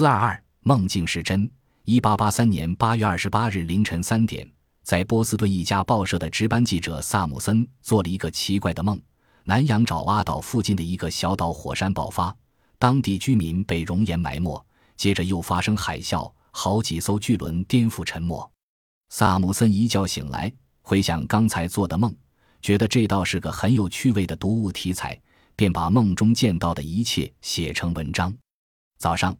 四二二梦境是真。一八八三年八月二十八日凌晨三点，在波斯顿一家报社的值班记者萨姆森做了一个奇怪的梦：南洋爪哇岛附近的一个小岛火山爆发，当地居民被熔岩埋没，接着又发生海啸，好几艘巨轮颠覆沉没。萨姆森一觉醒来，回想刚才做的梦，觉得这倒是个很有趣味的读物题材，便把梦中见到的一切写成文章。早上。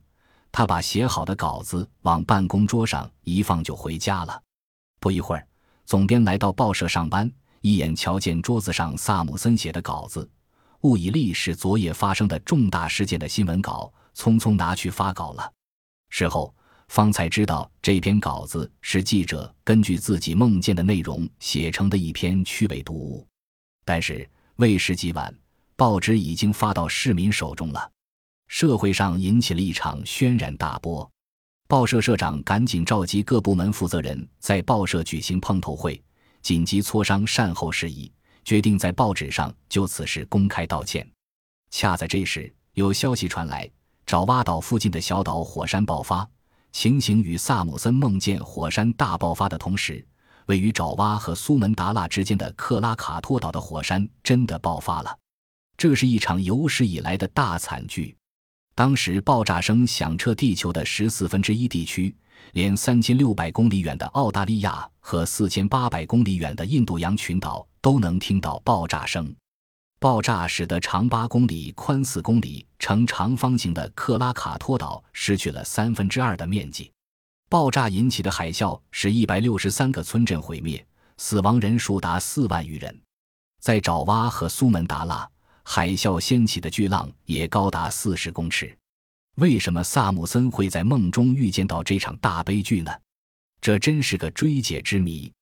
他把写好的稿子往办公桌上一放，就回家了。不一会儿，总编来到报社上班，一眼瞧见桌子上萨姆森写的稿子，误以为是昨夜发生的重大事件的新闻稿，匆匆拿去发稿了。事后方才知道，这篇稿子是记者根据自己梦见的内容写成的一篇趣味读物。但是为时已晚，报纸已经发到市民手中了。社会上引起了一场轩然大波，报社社长赶紧召集各部门负责人在报社举行碰头会，紧急磋商善后事宜，决定在报纸上就此事公开道歉。恰在这时，有消息传来，爪哇岛附近的小岛火山爆发，情形与萨姆森梦见火山大爆发的同时，位于爪哇和苏门答腊之间的克拉卡托岛的火山真的爆发了，这是一场有史以来的大惨剧。当时爆炸声响彻地球的十四分之一地区，连三千六百公里远的澳大利亚和四千八百公里远的印度洋群岛都能听到爆炸声。爆炸使得长八公里、宽四公里、呈长方形的克拉卡托岛失去了三分之二的面积。爆炸引起的海啸使一百六十三个村镇毁灭，死亡人数达四万余人。在爪哇和苏门答腊。海啸掀起的巨浪也高达四十公尺。为什么萨姆森会在梦中遇见到这场大悲剧呢？这真是个追解之谜。